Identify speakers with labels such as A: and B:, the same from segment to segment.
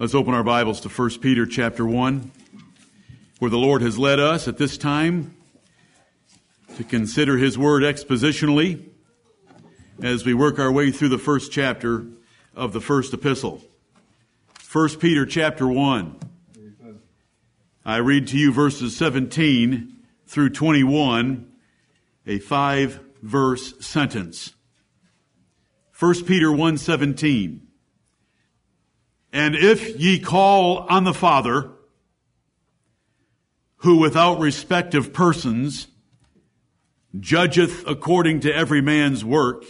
A: Let's open our Bibles to 1 Peter chapter 1, where the Lord has led us at this time to consider His Word expositionally as we work our way through the first chapter of the first epistle. 1 Peter chapter 1. I read to you verses 17 through 21, a five verse sentence. 1 Peter 1:17 And if ye call on the Father who without respect of persons judgeth according to every man's work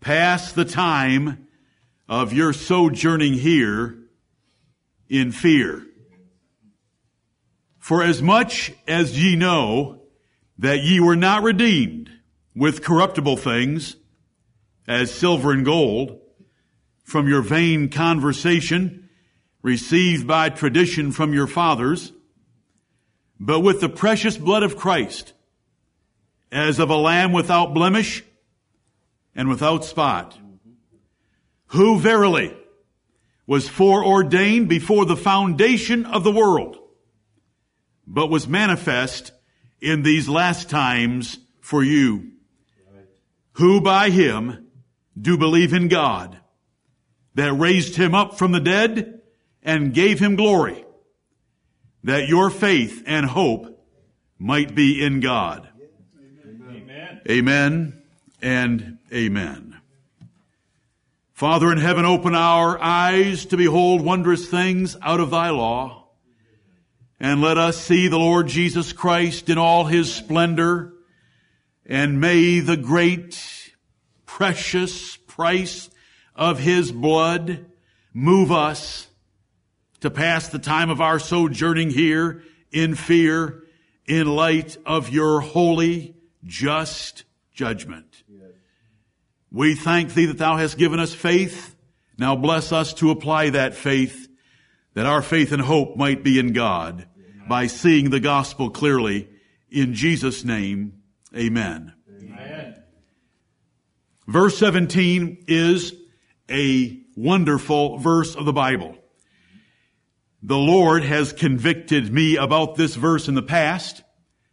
A: pass the time of your sojourning here in fear. For as much as ye know that ye were not redeemed with corruptible things as silver and gold from your vain conversation received by tradition from your fathers, but with the precious blood of Christ as of a lamb without blemish and without spot, who verily was foreordained before the foundation of the world, but was manifest in these last times for you, who by him do believe in God that raised him up from the dead and gave him glory, that your faith and hope might be in God. Amen. Amen and amen. Father in heaven, open our eyes to behold wondrous things out of thy law. And let us see the Lord Jesus Christ in all his splendor. And may the great precious price of his blood move us to pass the time of our sojourning here in fear in light of your holy, just judgment. We thank thee that thou hast given us faith. Now bless us to apply that faith, that our faith and hope might be in God Amen. by seeing the gospel clearly. In Jesus' name, amen. Verse 17 is a wonderful verse of the Bible. The Lord has convicted me about this verse in the past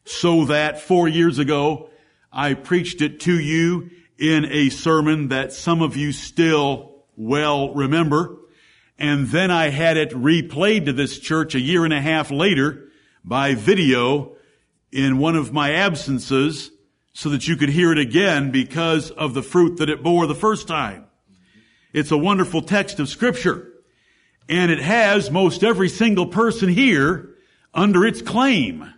A: so that four years ago I preached it to you in a sermon that some of you still well remember. And then I had it replayed to this church a year and a half later by video in one of my absences so that you could hear it again because of the fruit that it bore the first time. It's a wonderful text of scripture. And it has most every single person here under its claim.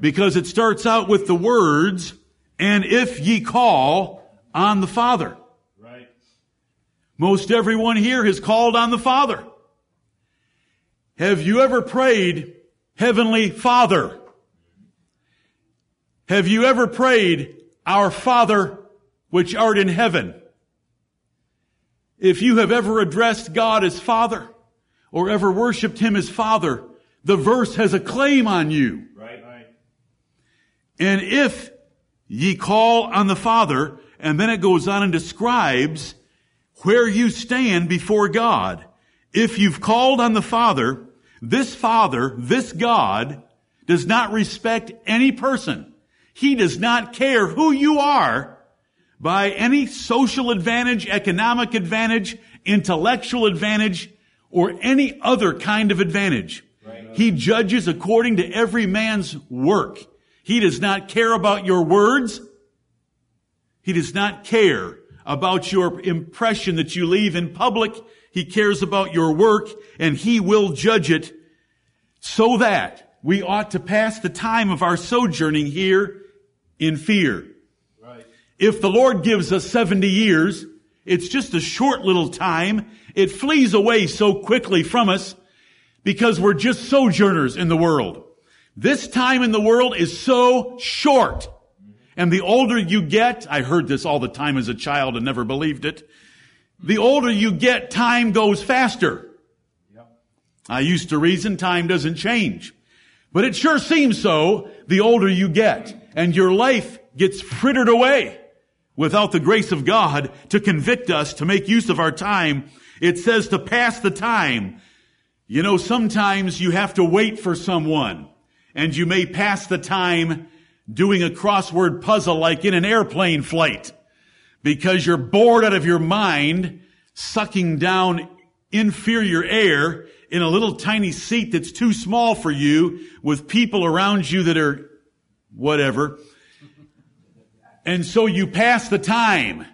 A: Because it starts out with the words, and if ye call on the Father. Right. Most everyone here has called on the Father. Have you ever prayed, Heavenly Father? Have you ever prayed, Our Father which art in heaven? If you have ever addressed God as Father or ever worshiped Him as Father, the verse has a claim on you. Right. right. And if ye call on the Father, and then it goes on and describes where you stand before God. If you've called on the Father, this Father, this God, does not respect any person. He does not care who you are by any social advantage, economic advantage, intellectual advantage, or any other kind of advantage. Right. He judges according to every man's work. He does not care about your words. He does not care about your impression that you leave in public. He cares about your work and he will judge it so that we ought to pass the time of our sojourning here in fear. If the Lord gives us 70 years, it's just a short little time. It flees away so quickly from us because we're just sojourners in the world. This time in the world is so short. And the older you get, I heard this all the time as a child and never believed it. The older you get, time goes faster. I used to reason time doesn't change. But it sure seems so the older you get and your life gets frittered away without the grace of God to convict us to make use of our time. It says to pass the time. You know, sometimes you have to wait for someone and you may pass the time doing a crossword puzzle like in an airplane flight because you're bored out of your mind sucking down inferior air in a little tiny seat that's too small for you with people around you that are whatever. And so you pass the time.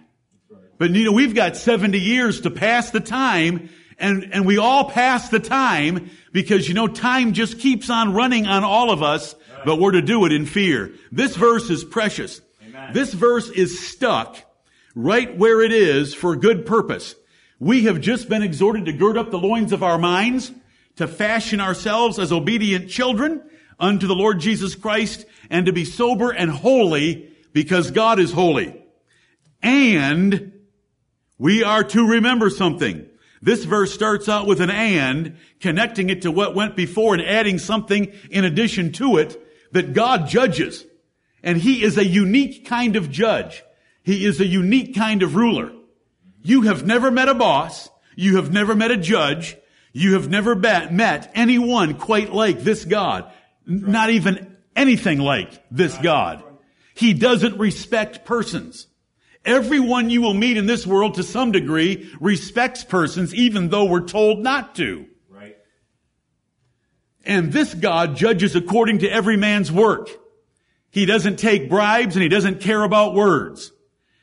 A: But you know, we've got 70 years to pass the time and, and we all pass the time because you know, time just keeps on running on all of us, but we're to do it in fear. This verse is precious. Amen. This verse is stuck right where it is for good purpose. We have just been exhorted to gird up the loins of our minds, to fashion ourselves as obedient children unto the Lord Jesus Christ, and to be sober and holy because God is holy. And we are to remember something. This verse starts out with an and, connecting it to what went before and adding something in addition to it that God judges. And He is a unique kind of judge. He is a unique kind of ruler. You have never met a boss. You have never met a judge. You have never met anyone quite like this God. Not even anything like this God. He doesn't respect persons. Everyone you will meet in this world to some degree respects persons even though we're told not to. Right. And this God judges according to every man's work. He doesn't take bribes and he doesn't care about words.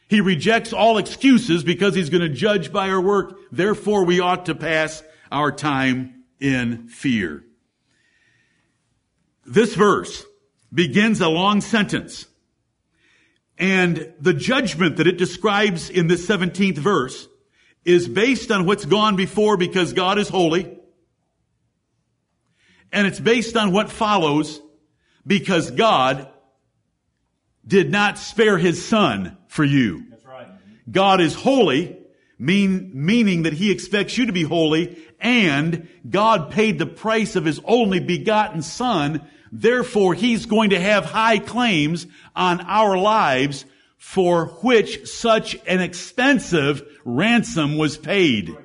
A: He rejects all excuses because he's going to judge by our work. Therefore, we ought to pass our time in fear. This verse begins a long sentence and the judgment that it describes in this 17th verse is based on what's gone before because God is holy. And it's based on what follows because God did not spare his son for you. That's right. God is holy, mean, meaning that he expects you to be holy, and God paid the price of his only begotten son Therefore, he's going to have high claims on our lives for which such an expensive ransom was paid.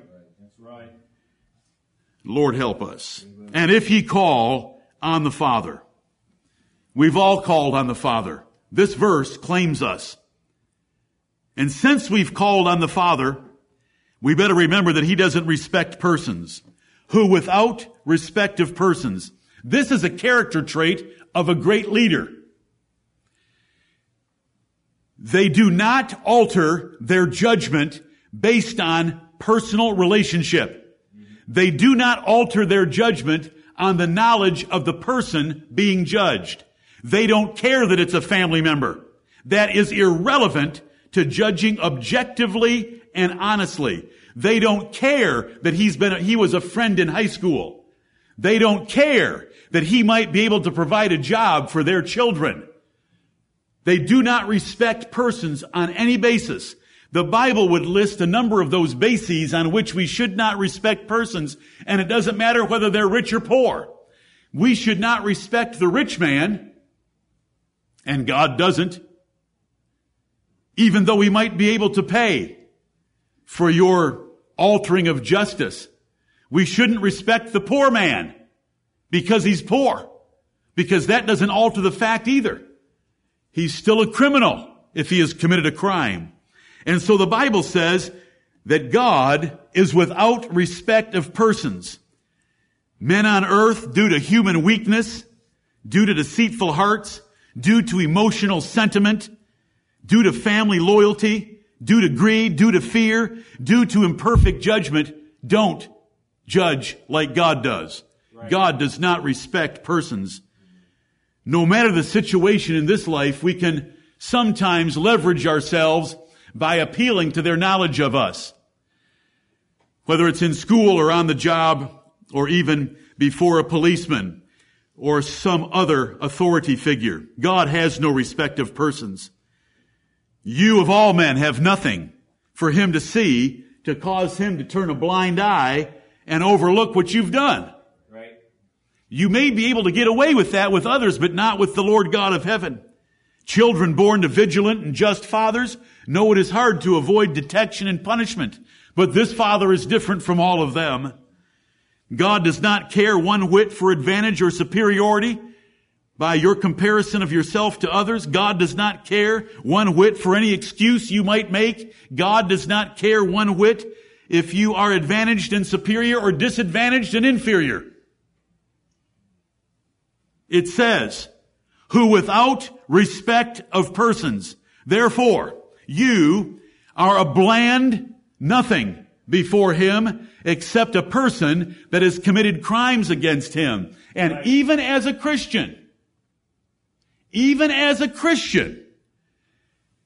A: Lord help us. And if he call on the Father, we've all called on the Father. This verse claims us. And since we've called on the Father, we better remember that he doesn't respect persons, who without respect of persons this is a character trait of a great leader. They do not alter their judgment based on personal relationship. They do not alter their judgment on the knowledge of the person being judged. They don't care that it's a family member. That is irrelevant to judging objectively and honestly. They don't care that he's been, he was a friend in high school. They don't care that he might be able to provide a job for their children. They do not respect persons on any basis. The Bible would list a number of those bases on which we should not respect persons, and it doesn't matter whether they're rich or poor. We should not respect the rich man, and God doesn't, even though he might be able to pay for your altering of justice. We shouldn't respect the poor man because he's poor. Because that doesn't alter the fact either. He's still a criminal if he has committed a crime. And so the Bible says that God is without respect of persons. Men on earth, due to human weakness, due to deceitful hearts, due to emotional sentiment, due to family loyalty, due to greed, due to fear, due to imperfect judgment, don't judge like God does. God does not respect persons. No matter the situation in this life, we can sometimes leverage ourselves by appealing to their knowledge of us. Whether it's in school or on the job or even before a policeman or some other authority figure. God has no respect of persons. You of all men have nothing for him to see to cause him to turn a blind eye and overlook what you've done. You may be able to get away with that with others, but not with the Lord God of heaven. Children born to vigilant and just fathers know it is hard to avoid detection and punishment, but this father is different from all of them. God does not care one whit for advantage or superiority by your comparison of yourself to others. God does not care one whit for any excuse you might make. God does not care one whit if you are advantaged and superior or disadvantaged and inferior. It says, who without respect of persons, therefore, you are a bland nothing before him except a person that has committed crimes against him. And right. even as a Christian, even as a Christian,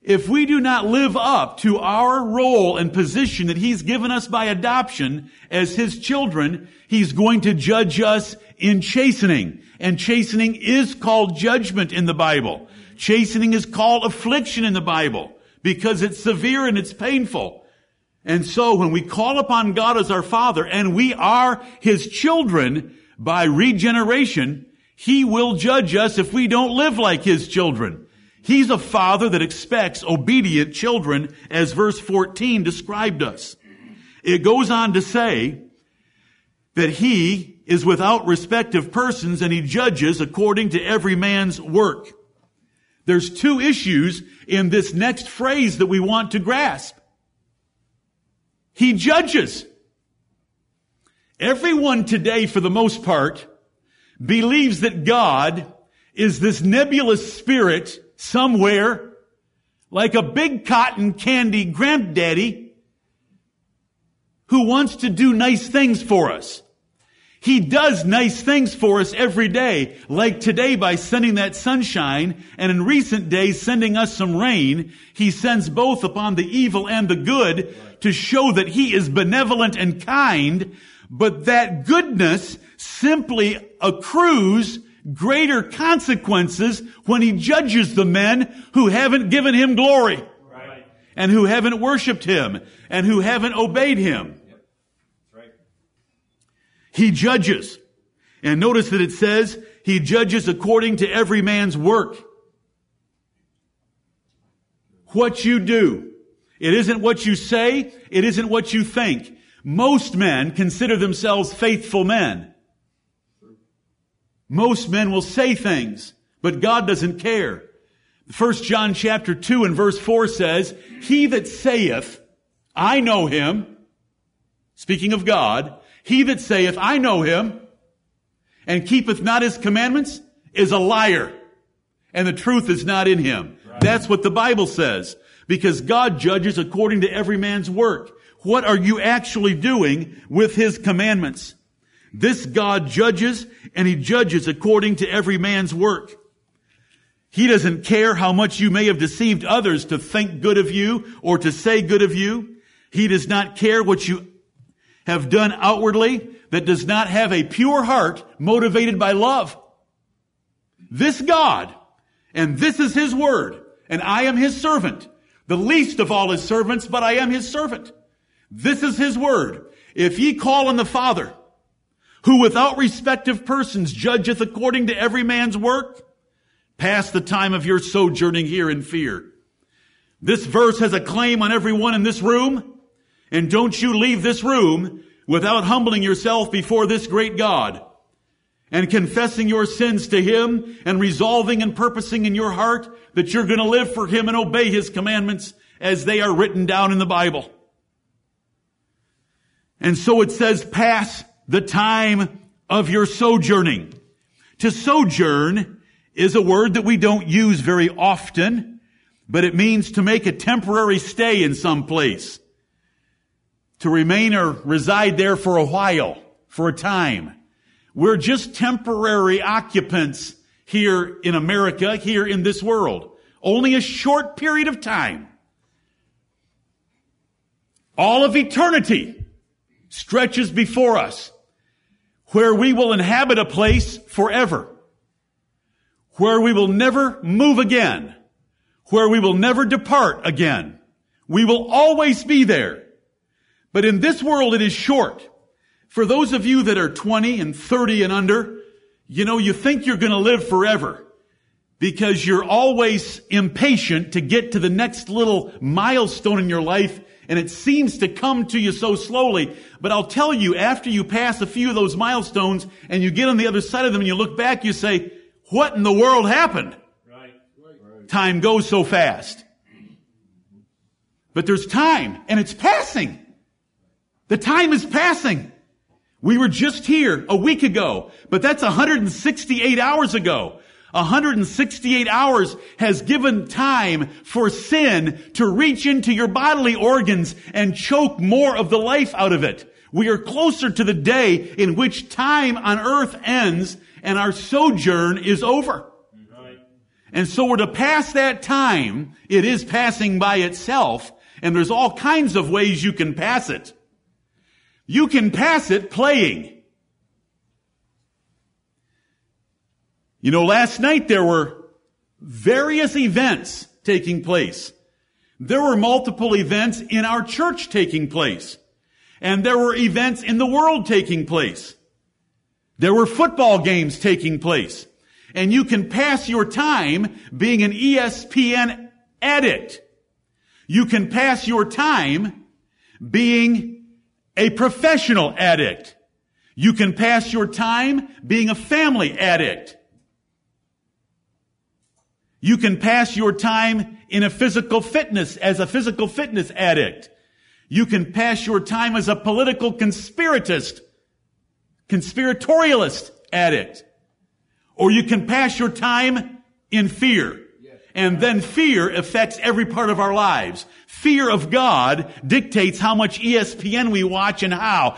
A: if we do not live up to our role and position that He's given us by adoption as His children, He's going to judge us in chastening. And chastening is called judgment in the Bible. Chastening is called affliction in the Bible because it's severe and it's painful. And so when we call upon God as our Father and we are His children by regeneration, He will judge us if we don't live like His children. He's a father that expects obedient children as verse 14 described us. It goes on to say that he is without respect of persons and he judges according to every man's work. There's two issues in this next phrase that we want to grasp. He judges. Everyone today, for the most part, believes that God is this nebulous spirit somewhere, like a big cotton candy granddaddy who wants to do nice things for us. He does nice things for us every day, like today by sending that sunshine, and in recent days sending us some rain. He sends both upon the evil and the good to show that He is benevolent and kind, but that goodness simply accrues greater consequences when he judges the men who haven't given him glory and who haven't worshiped him and who haven't obeyed him. He judges. And notice that it says he judges according to every man's work. What you do. It isn't what you say. It isn't what you think. Most men consider themselves faithful men. Most men will say things, but God doesn't care. First John chapter 2 and verse 4 says, He that saith, I know him, speaking of God, he that saith, I know him, and keepeth not his commandments, is a liar, and the truth is not in him. Right. That's what the Bible says, because God judges according to every man's work. What are you actually doing with his commandments? This God judges and he judges according to every man's work. He doesn't care how much you may have deceived others to think good of you or to say good of you. He does not care what you have done outwardly that does not have a pure heart motivated by love. This God, and this is His word, and I am His servant, the least of all His servants, but I am His servant. This is His word. If ye call on the Father, who without respect of persons judgeth according to every man's work, pass the time of your sojourning here in fear. This verse has a claim on everyone in this room, and don't you leave this room without humbling yourself before this great God and confessing your sins to Him and resolving and purposing in your heart that you're going to live for Him and obey His commandments as they are written down in the Bible. And so it says, pass the time of your sojourning. To sojourn is a word that we don't use very often, but it means to make a temporary stay in some place. To remain or reside there for a while, for a time. We're just temporary occupants here in America, here in this world. Only a short period of time. All of eternity stretches before us where we will inhabit a place forever, where we will never move again, where we will never depart again. We will always be there. But in this world, it is short. For those of you that are 20 and 30 and under, you know, you think you're going to live forever. because you're always impatient to get to the next little milestone in your life and it seems to come to you so slowly. But I'll tell you, after you pass a few of those milestones and you get on the other side of them and you look back, you say, what in the world happened? Right. Right. Time goes so fast. But there's time and it's passing. The time is passing. We were just here a week ago, but that's 168 hours ago. 168 hours has given time for sin to reach into your bodily organs and choke more of the life out of it. We are closer to the day in which time on earth ends and our sojourn is over. And so we're to pass that time. It is passing by itself and there's all kinds of ways you can pass it. You can pass it playing. You know, last night there were various events taking place. There were multiple events in our church taking place. And there were events in the world taking place. There were football games taking place. And you can pass your time being an ESPN addict. You can pass your time being a professional addict. You can pass your time being a family addict. You can pass your time in a physical fitness as a physical fitness addict. You can pass your time as a political conspiratist, conspiratorialist addict. Or you can pass your time in fear. And then fear affects every part of our lives. Fear of God dictates how much ESPN we watch and how.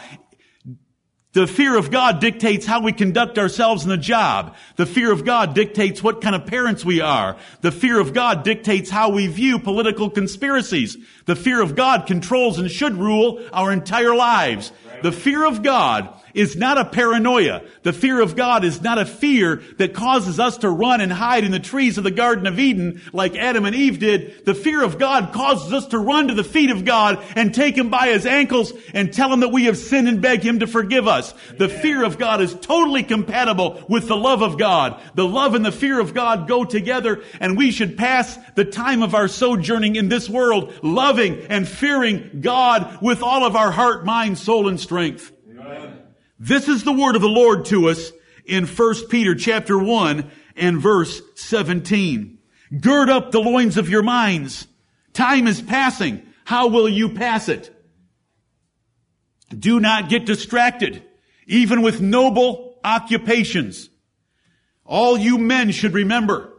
A: The fear of God dictates how we conduct ourselves in the job. The fear of God dictates what kind of parents we are. The fear of God dictates how we view political conspiracies. The fear of God controls and should rule our entire lives. The fear of God is not a paranoia. The fear of God is not a fear that causes us to run and hide in the trees of the Garden of Eden like Adam and Eve did. The fear of God causes us to run to the feet of God and take Him by His ankles and tell Him that we have sinned and beg Him to forgive us. The fear of God is totally compatible with the love of God. The love and the fear of God go together and we should pass the time of our sojourning in this world loving and fearing God with all of our heart, mind, soul, and strength. Amen. This is the word of the Lord to us in 1 Peter chapter 1 and verse 17. Gird up the loins of your minds. Time is passing. How will you pass it? Do not get distracted, even with noble occupations. All you men should remember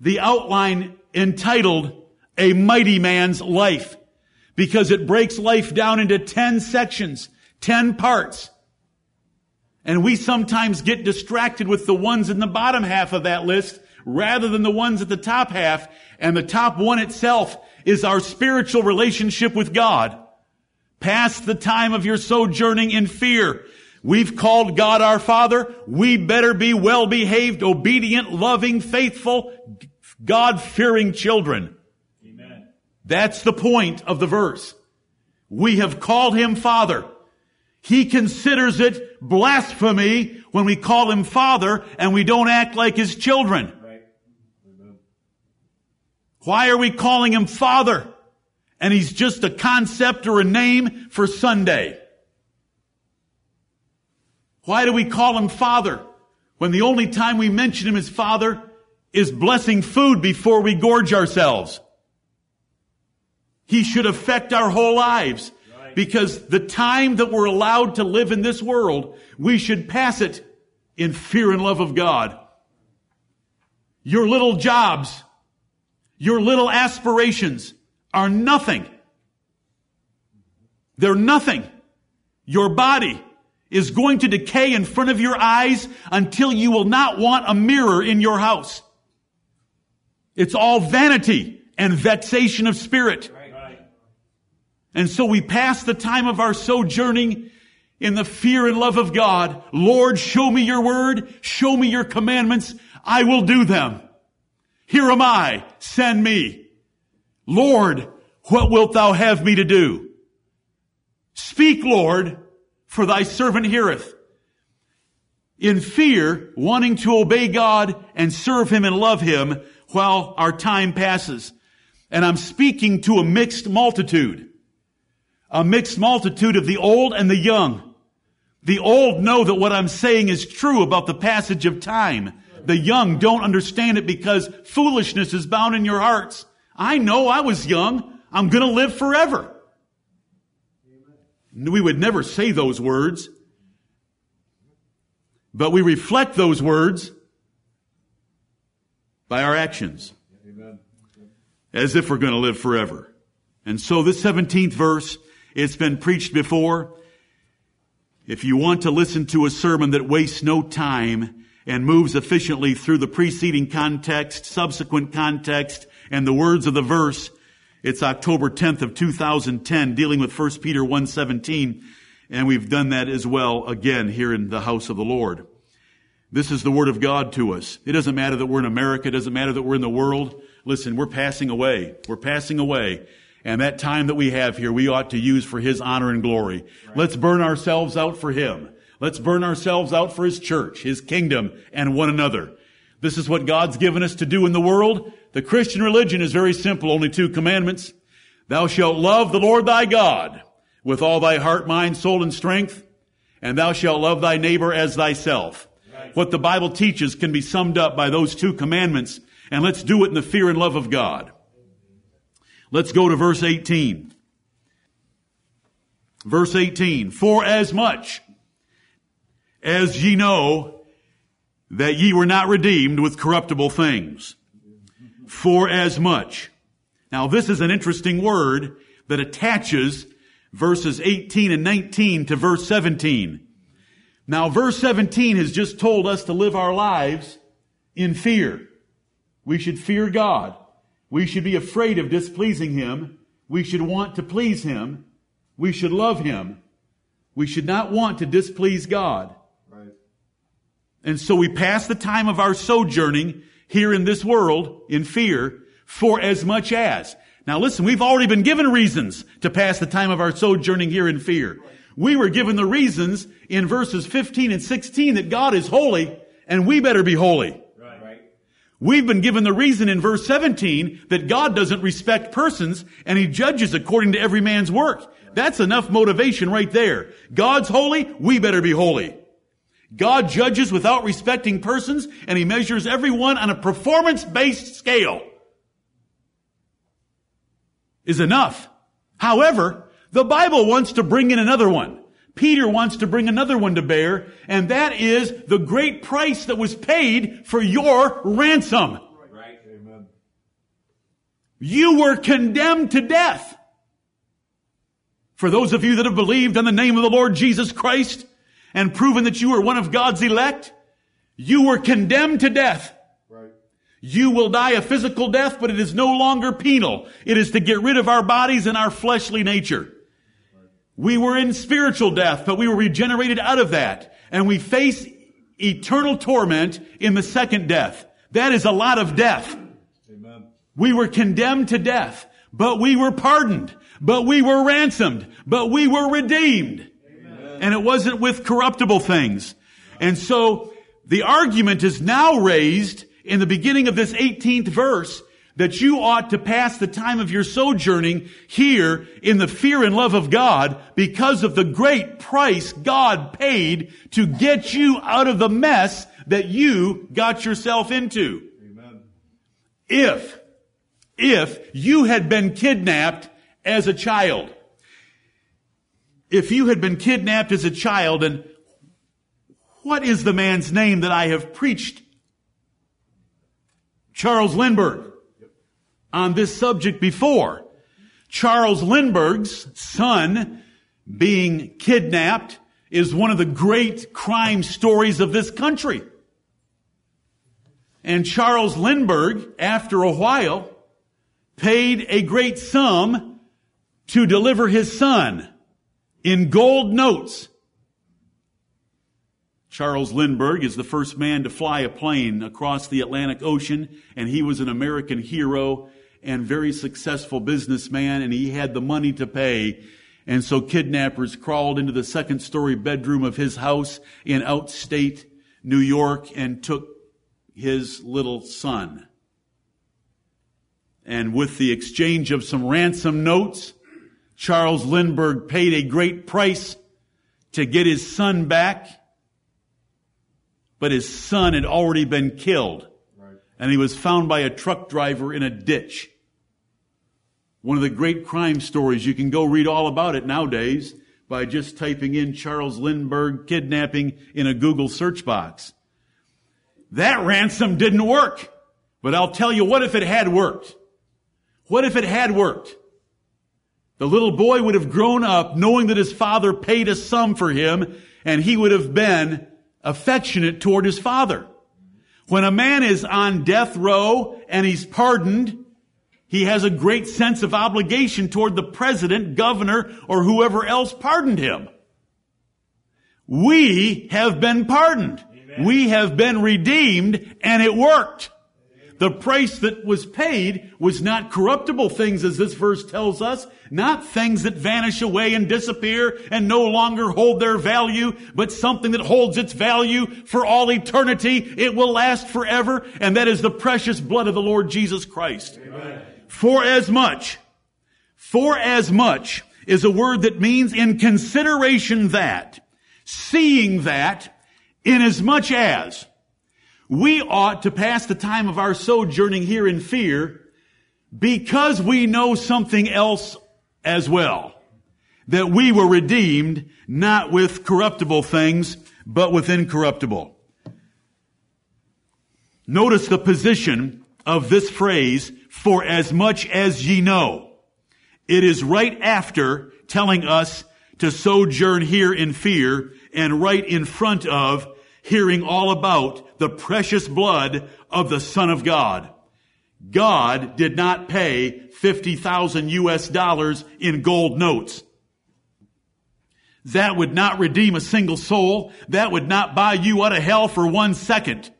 A: the outline entitled A Mighty Man's Life because it breaks life down into 10 sections, 10 parts. And we sometimes get distracted with the ones in the bottom half of that list rather than the ones at the top half. And the top one itself is our spiritual relationship with God. Past the time of your sojourning in fear. We've called God our Father. We better be well behaved, obedient, loving, faithful, God fearing children. Amen. That's the point of the verse. We have called him Father. He considers it blasphemy when we call him father and we don't act like his children. Why are we calling him father? And he's just a concept or a name for Sunday. Why do we call him father when the only time we mention him as father is blessing food before we gorge ourselves? He should affect our whole lives because the time that we're allowed to live in this world, we should pass it in fear and love of God. Your little jobs, your little aspirations are nothing. They're nothing. Your body is going to decay in front of your eyes until you will not want a mirror in your house. It's all vanity and vexation of spirit. And so we pass the time of our sojourning in the fear and love of God. Lord, show me your word. Show me your commandments. I will do them. Here am I. Send me. Lord, what wilt thou have me to do? Speak, Lord, for thy servant heareth. in fear, wanting to obey God and serve Him and love Him while our time passes. And I'm speaking to a mixed multitude. A mixed multitude of the old and the young. The old know that what I'm saying is true about the passage of time. The young don't understand it because foolishness is bound in your hearts. I know I was young. I'm gonna live forever. We would never say those words. But we reflect those words by our actions. As if we're going to live forever. And so this 17th verse, it's been preached before. If you want to listen to a sermon that wastes no time and moves efficiently through the preceding context, subsequent context, and the words of the verse, it's October 10th of 2010 dealing with 1 Peter 1:17 and we've done that as well again here in the house of the Lord. This is the word of God to us. It doesn't matter that we're in America. It doesn't matter that we're in the world. Listen, we're passing away. We're passing away. And that time that we have here, we ought to use for His honor and glory. Right. Let's burn ourselves out for Him. Let's burn ourselves out for His church, His kingdom, and one another. This is what God's given us to do in the world. The Christian religion is very simple, only two commandments. Thou shalt love the Lord thy God with all thy heart, mind, soul, and strength, and thou shalt love thy neighbor as thyself. What the Bible teaches can be summed up by those two commandments, and let's do it in the fear and love of God. Let's go to verse 18. Verse 18. For as much as ye know that ye were not redeemed with corruptible things. For as much. Now this is an interesting word that attaches verses 18 and 19 to verse 17. Now verse 17 has just told us to live our lives in fear. We should fear God. We should be afraid of displeasing Him. We should want to please Him. We should love Him. We should not want to displease God. Right. And so we pass the time of our sojourning here in this world in fear for as much as. Now listen, we've already been given reasons to pass the time of our sojourning here in fear. We were given the reasons in verses 15 and 16 that God is holy and we better be holy. We've been given the reason in verse 17 that God doesn't respect persons and he judges according to every man's work. That's enough motivation right there. God's holy, we better be holy. God judges without respecting persons and he measures everyone on a performance-based scale is enough. However, the Bible wants to bring in another one. Peter wants to bring another one to bear, and that is the great price that was paid for your ransom. You were condemned to death. For those of you that have believed on the name of the Lord Jesus Christ and proven that you are one of God's elect, you were condemned to death. You will die a physical death, but it is no longer penal. It is to get rid of our bodies and our fleshly nature. We were in spiritual death, but we were regenerated out of that. And we face eternal torment in the second death. That is a lot of death. Amen. We were condemned to death, but we were pardoned, but we were ransomed, but we were redeemed. Amen. And it wasn't with corruptible things. And so the argument is now raised in the beginning of this 18th verse that you ought to pass the time of your sojourning here in the fear and love of God because of the great price God paid to get you out of the mess that you got yourself into. Amen. If, if you had been kidnapped as a child, if you had been kidnapped as a child and what is the man's name that I have preached Charles Lindbergh on this subject before. Charles Lindbergh's son being kidnapped is one of the great crime stories of this country. And Charles Lindbergh, after a while, paid a great sum to deliver his son in gold notes Charles Lindbergh is the first man to fly a plane across the Atlantic Ocean, and he was an American hero and very successful businessman, and he had the money to pay. And so kidnappers crawled into the second story bedroom of his house in outstate New York and took his little son. And with the exchange of some ransom notes, Charles Lindbergh paid a great price to get his son back, but his son had already been killed. Right. And he was found by a truck driver in a ditch. One of the great crime stories. You can go read all about it nowadays by just typing in Charles Lindbergh kidnapping in a Google search box. That ransom didn't work. But I'll tell you, what if it had worked? What if it had worked? The little boy would have grown up knowing that his father paid a sum for him and he would have been affectionate toward his father. When a man is on death row and he's pardoned, he has a great sense of obligation toward the president, governor, or whoever else pardoned him. We have been pardoned. Amen. We have been redeemed and it worked. The price that was paid was not corruptible things as this verse tells us, not things that vanish away and disappear and no longer hold their value, but something that holds its value for all eternity. It will last forever, and that is the precious blood of the Lord Jesus Christ. Amen. For as much, for as much is a word that means in consideration that, seeing that, in as much as, we ought to pass the time of our sojourning here in fear because we know something else as well. That we were redeemed not with corruptible things, but with incorruptible. Notice the position of this phrase, for as much as ye know. It is right after telling us to sojourn here in fear and right in front of hearing all about the precious blood of the Son of God. God did not pay 50,000 US dollars in gold notes. That would not redeem a single soul. That would not buy you out of hell for one second.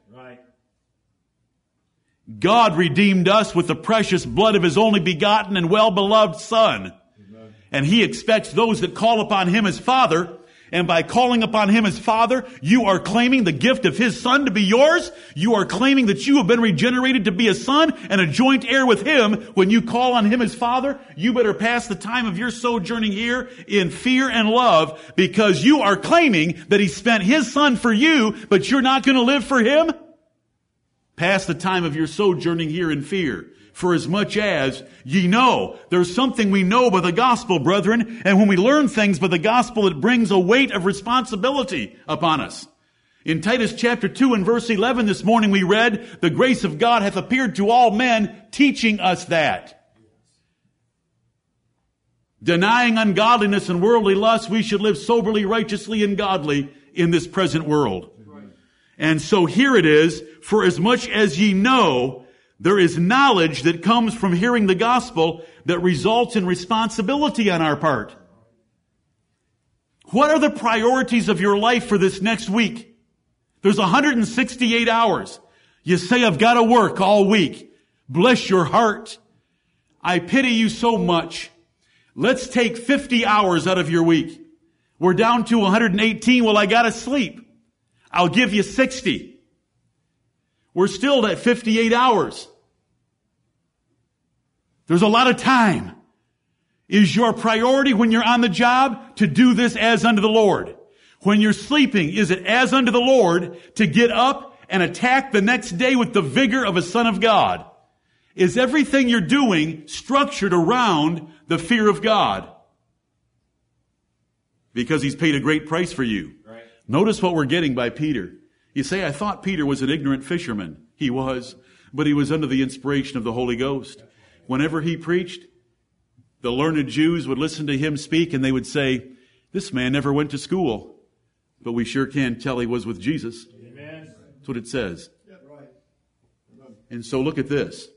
A: God redeemed us with the precious blood of His only begotten and well-beloved Son. Amen. And He expects those that call upon Him as Father and by calling upon Him as Father, you are claiming the gift of His Son to be yours. You are claiming that you have been regenerated to be a son and a joint heir with Him. When you call on Him as Father, you better pass the time of your sojourning here in fear and love because you are claiming that He spent His Son for you, but you're not going to live for Him. Pass the time of your sojourning here in fear for as much as ye know. There's something we know by the gospel, brethren, and when we learn things by the gospel, it brings a weight of responsibility upon us. In Titus chapter 2 and verse 11 this morning we read, the grace of God hath appeared to all men, teaching us that. Denying ungodliness and worldly lust, we should live soberly, righteously, and godly in this present world. And so here it is, for as much as ye know there is knowledge that comes from hearing the gospel that results in responsibility on our part. What are the priorities of your life for this next week? There's 168 hours. You say, I've got to work all week. Bless your heart. I pity you so much. Let's take 50 hours out of your week. We're down to 118. Well, I got to sleep. I'll give you 60. We're still at 58 hours. There's a lot of time. Is your priority when you're on the job to do this as unto the Lord? When you're sleeping, is it as unto the Lord to get up and attack the next day with the vigor of a son of God? Is everything you're doing structured around the fear of God? Because he's paid a great price for you. Right. Notice what we're getting by Peter. You say, I thought Peter was an ignorant fisherman. He was, but he was under the inspiration of the Holy Ghost. Whenever he preached, the learned Jews would listen to him speak and they would say, this man never went to school, but we sure can tell he was with Jesus. Amen. That's what it says. Yeah, right. And so look at this.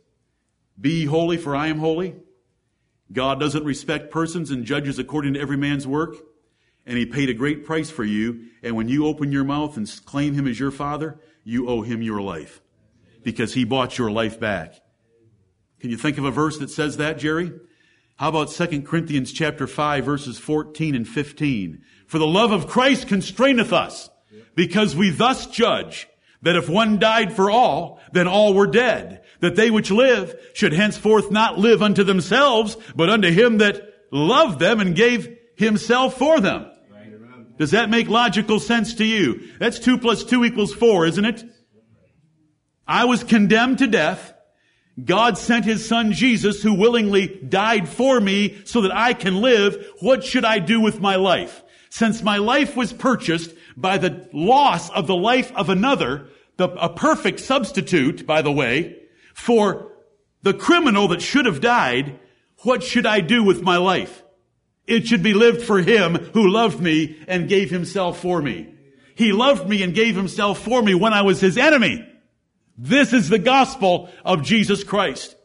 A: Be holy for I am holy. God doesn't respect persons and judges according to every man's work and he paid a great price for you. And when you open your mouth and claim him as your father, you owe him your life because he bought your life back. Can you think of a verse that says that, Jerry? How about 2 Corinthians chapter 5 verses 14 and 15? For the love of Christ constraineth us. Because we thus judge that if one died for all, then all were dead. That they which live should henceforth not live unto themselves, but unto him that loved them and gave himself for them. Does that make logical sense to you? That's two plus two equals four, isn't it? I was condemned to death. God sent his son Jesus who willingly died for me so that I can live. What should I do with my life? Since my life was purchased by the loss of the life of another, the, a perfect substitute, by the way, for the criminal that should have died, what should I do with my life? It should be lived for him who loved me and gave himself for me. He loved me and gave himself for me when I was his enemy. This is the gospel of Jesus Christ.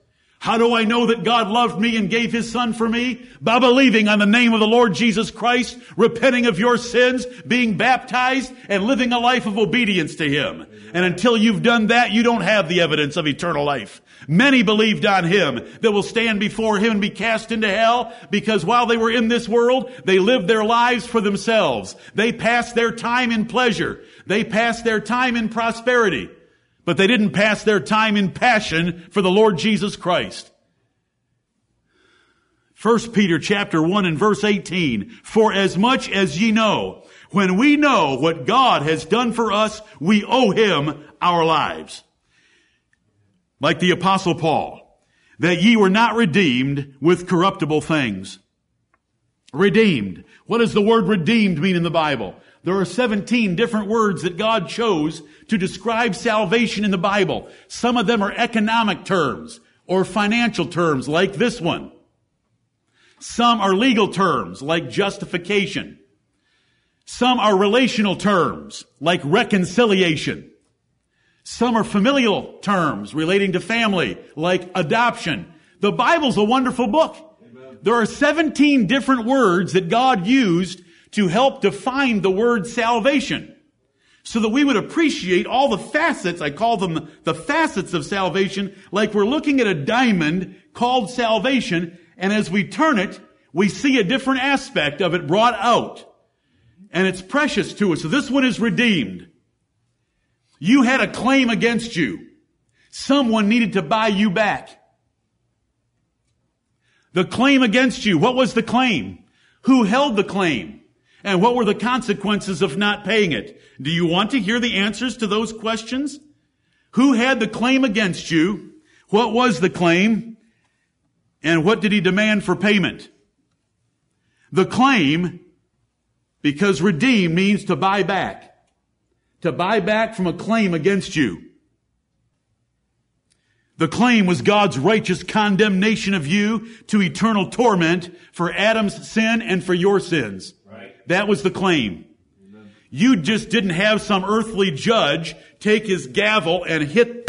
A: How do I know that God loved me and gave his son for me? By believing on the name of the Lord Jesus Christ, repenting of your sins, being baptized, and living a life of obedience to him. And until you've done that, you don't have the evidence of eternal life. Many believed on him that will stand before him and be cast into hell because while they were in this world, they lived their lives for themselves. They passed their time in pleasure. They passed their time in prosperity but they didn't pass their time in passion for the Lord Jesus Christ. 1 Peter chapter 1 and verse 18, for as much as ye know, when we know what God has done for us, we owe him our lives. Like the apostle Paul, that ye were not redeemed with corruptible things. Redeemed. What does the word redeemed mean in the Bible? There are 17 different words that God chose to describe salvation in the Bible. Some of them are economic terms or financial terms like this one. Some are legal terms like justification. Some are relational terms like reconciliation. Some are familial terms relating to family like adoption. The Bible's a wonderful book. Amen. There are 17 different words that God used to help define the word salvation so that we would appreciate all the facets, I call them the facets of salvation, like we're looking at a diamond called salvation, and as we turn it, we see a different aspect of it brought out. And it's precious to us. So this one is redeemed. You had a claim against you. Someone needed to buy you back. The claim against you. What was the claim? Who held the claim? And what were the consequences of not paying it? Do you want to hear the answers to those questions? Who had the claim against you? What was the claim? And what did he demand for payment? The claim, because redeem means to buy back. To buy back from a claim against you. The claim was God's righteous condemnation of you to eternal torment for Adam's sin and for your sins. That was the claim. You just didn't have some earthly judge take his gavel and hit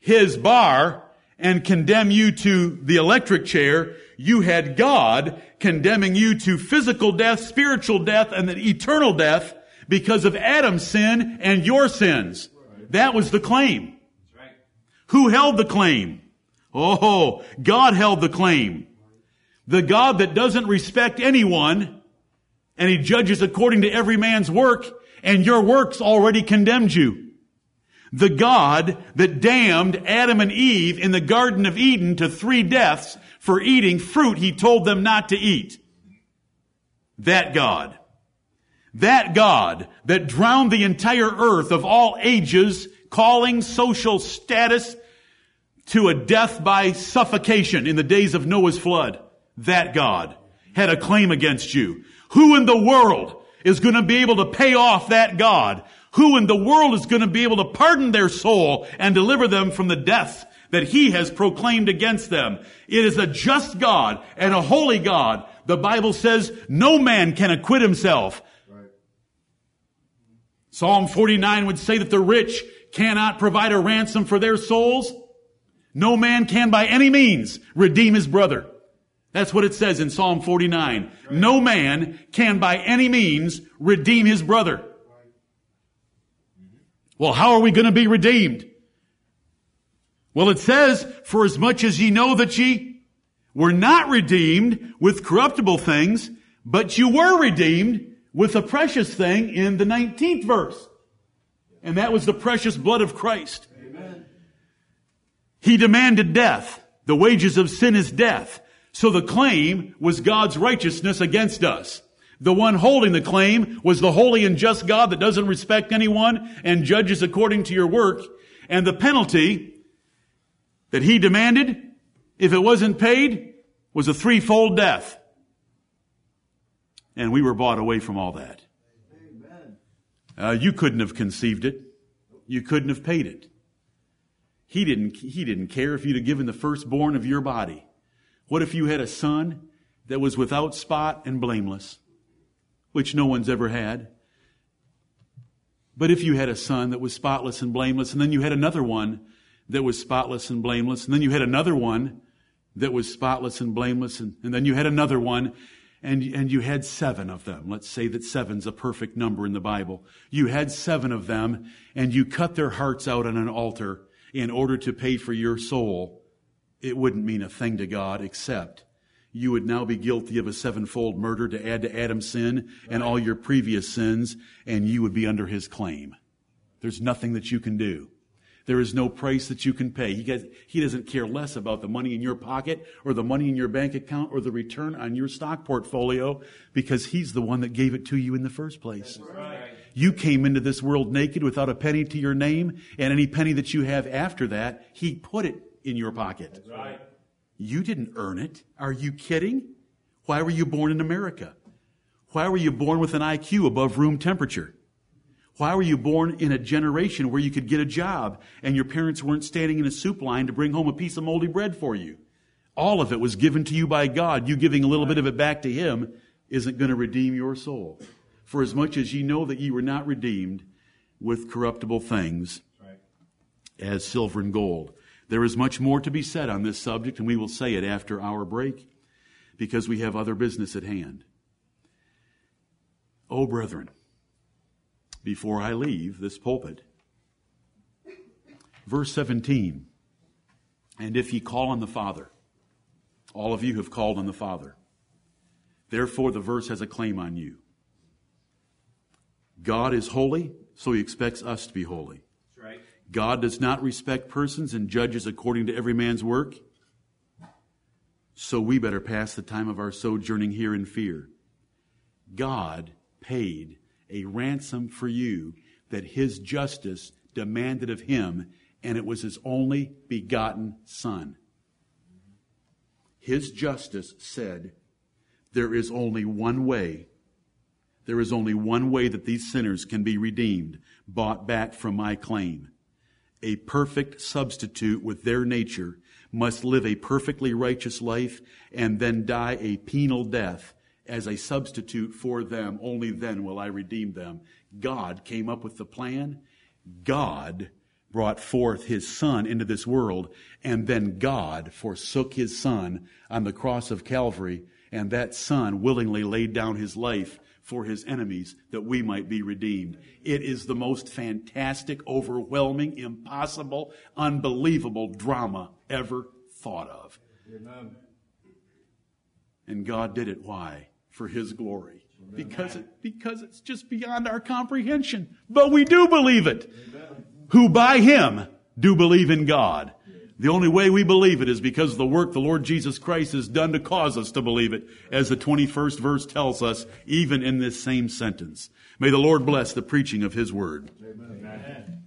A: his bar and condemn you to the electric chair. You had God condemning you to physical death, spiritual death, and then eternal death because of Adam's sin and your sins. That was the claim. Who held the claim? Oh, God held the claim. The God that doesn't respect anyone and he judges according to every man's work, and your works already condemned you. The God that damned Adam and Eve in the Garden of Eden to three deaths for eating fruit he told them not to eat. That God. That God that drowned the entire earth of all ages, calling social status to a death by suffocation in the days of Noah's flood. That God had a claim against you. Who in the world is going to be able to pay off that God? Who in the world is going to be able to pardon their soul and deliver them from the death that he has proclaimed against them? It is a just God and a holy God. The Bible says no man can acquit himself. Right. Psalm 49 would say that the rich cannot provide a ransom for their souls. No man can by any means redeem his brother. That's what it says in Psalm 49. No man can by any means redeem his brother. Well, how are we going to be redeemed? Well, it says, for as much as ye know that ye were not redeemed with corruptible things, but you were redeemed with a precious thing in the 19th verse. And that was the precious blood of Christ. Amen. He demanded death. The wages of sin is death. So the claim was God's righteousness against us. The one holding the claim was the holy and just God that doesn't respect anyone and judges according to your work. And the penalty that he demanded, if it wasn't paid, was a threefold death. And we were bought away from all that. Uh, you couldn't have conceived it. You couldn't have paid it. He didn't, he didn't care if you'd have given the firstborn of your body. What if you had a son that was without spot and blameless, which no one's ever had? But if you had a son that was spotless and blameless, and then you had another one that was spotless and blameless, and then you had another one that was spotless and blameless, and, and then you had another one, and, and you had seven of them. Let's say that seven's a perfect number in the Bible. You had seven of them, and you cut their hearts out on an altar in order to pay for your soul. It wouldn't mean a thing to God except you would now be guilty of a sevenfold murder to add to Adam's sin and all your previous sins, and you would be under his claim. There's nothing that you can do. There is no price that you can pay. He, gets, he doesn't care less about the money in your pocket or the money in your bank account or the return on your stock portfolio because he's the one that gave it to you in the first place. Right. You came into this world naked without a penny to your name, and any penny that you have after that, he put it in your pocket. Right. You didn't earn it. Are you kidding? Why were you born in America? Why were you born with an IQ above room temperature? Why were you born in a generation where you could get a job and your parents weren't standing in a soup line to bring home a piece of moldy bread for you? All of it was given to you by God. You giving a little bit of it back to Him isn't going to redeem your soul. For as much as ye know that ye were not redeemed with corruptible things as silver and gold. There is much more to be said on this subject, and we will say it after our break because we have other business at hand. Oh, brethren, before I leave this pulpit. Verse 17 And if ye call on the Father, all of you have called on the Father. Therefore, the verse has a claim on you. God is holy, so he expects us to be holy. God does not respect persons and judges according to every man's work. So we better pass the time of our sojourning here in fear. God paid a ransom for you that his justice demanded of him, and it was his only begotten Son. His justice said, There is only one way. There is only one way that these sinners can be redeemed, bought back from my claim. A perfect substitute with their nature must live a perfectly righteous life and then die a penal death as a substitute for them. Only then will I redeem them. God came up with the plan. God brought forth his son into this world. And then God forsook his son on the cross of Calvary. And that son willingly laid down his life for his enemies that we might be redeemed. It is the most fantastic, overwhelming, impossible, unbelievable drama ever thought of. Amen. And God did it. Why? for his glory. Because it, because it's just beyond our comprehension. But we do believe it. Amen. Who by him do believe in God. The only way we believe it is because of the work the Lord Jesus Christ has done to cause us to believe it, as the 21st verse tells us, even in this same sentence. May the Lord bless the preaching of his word. Amen.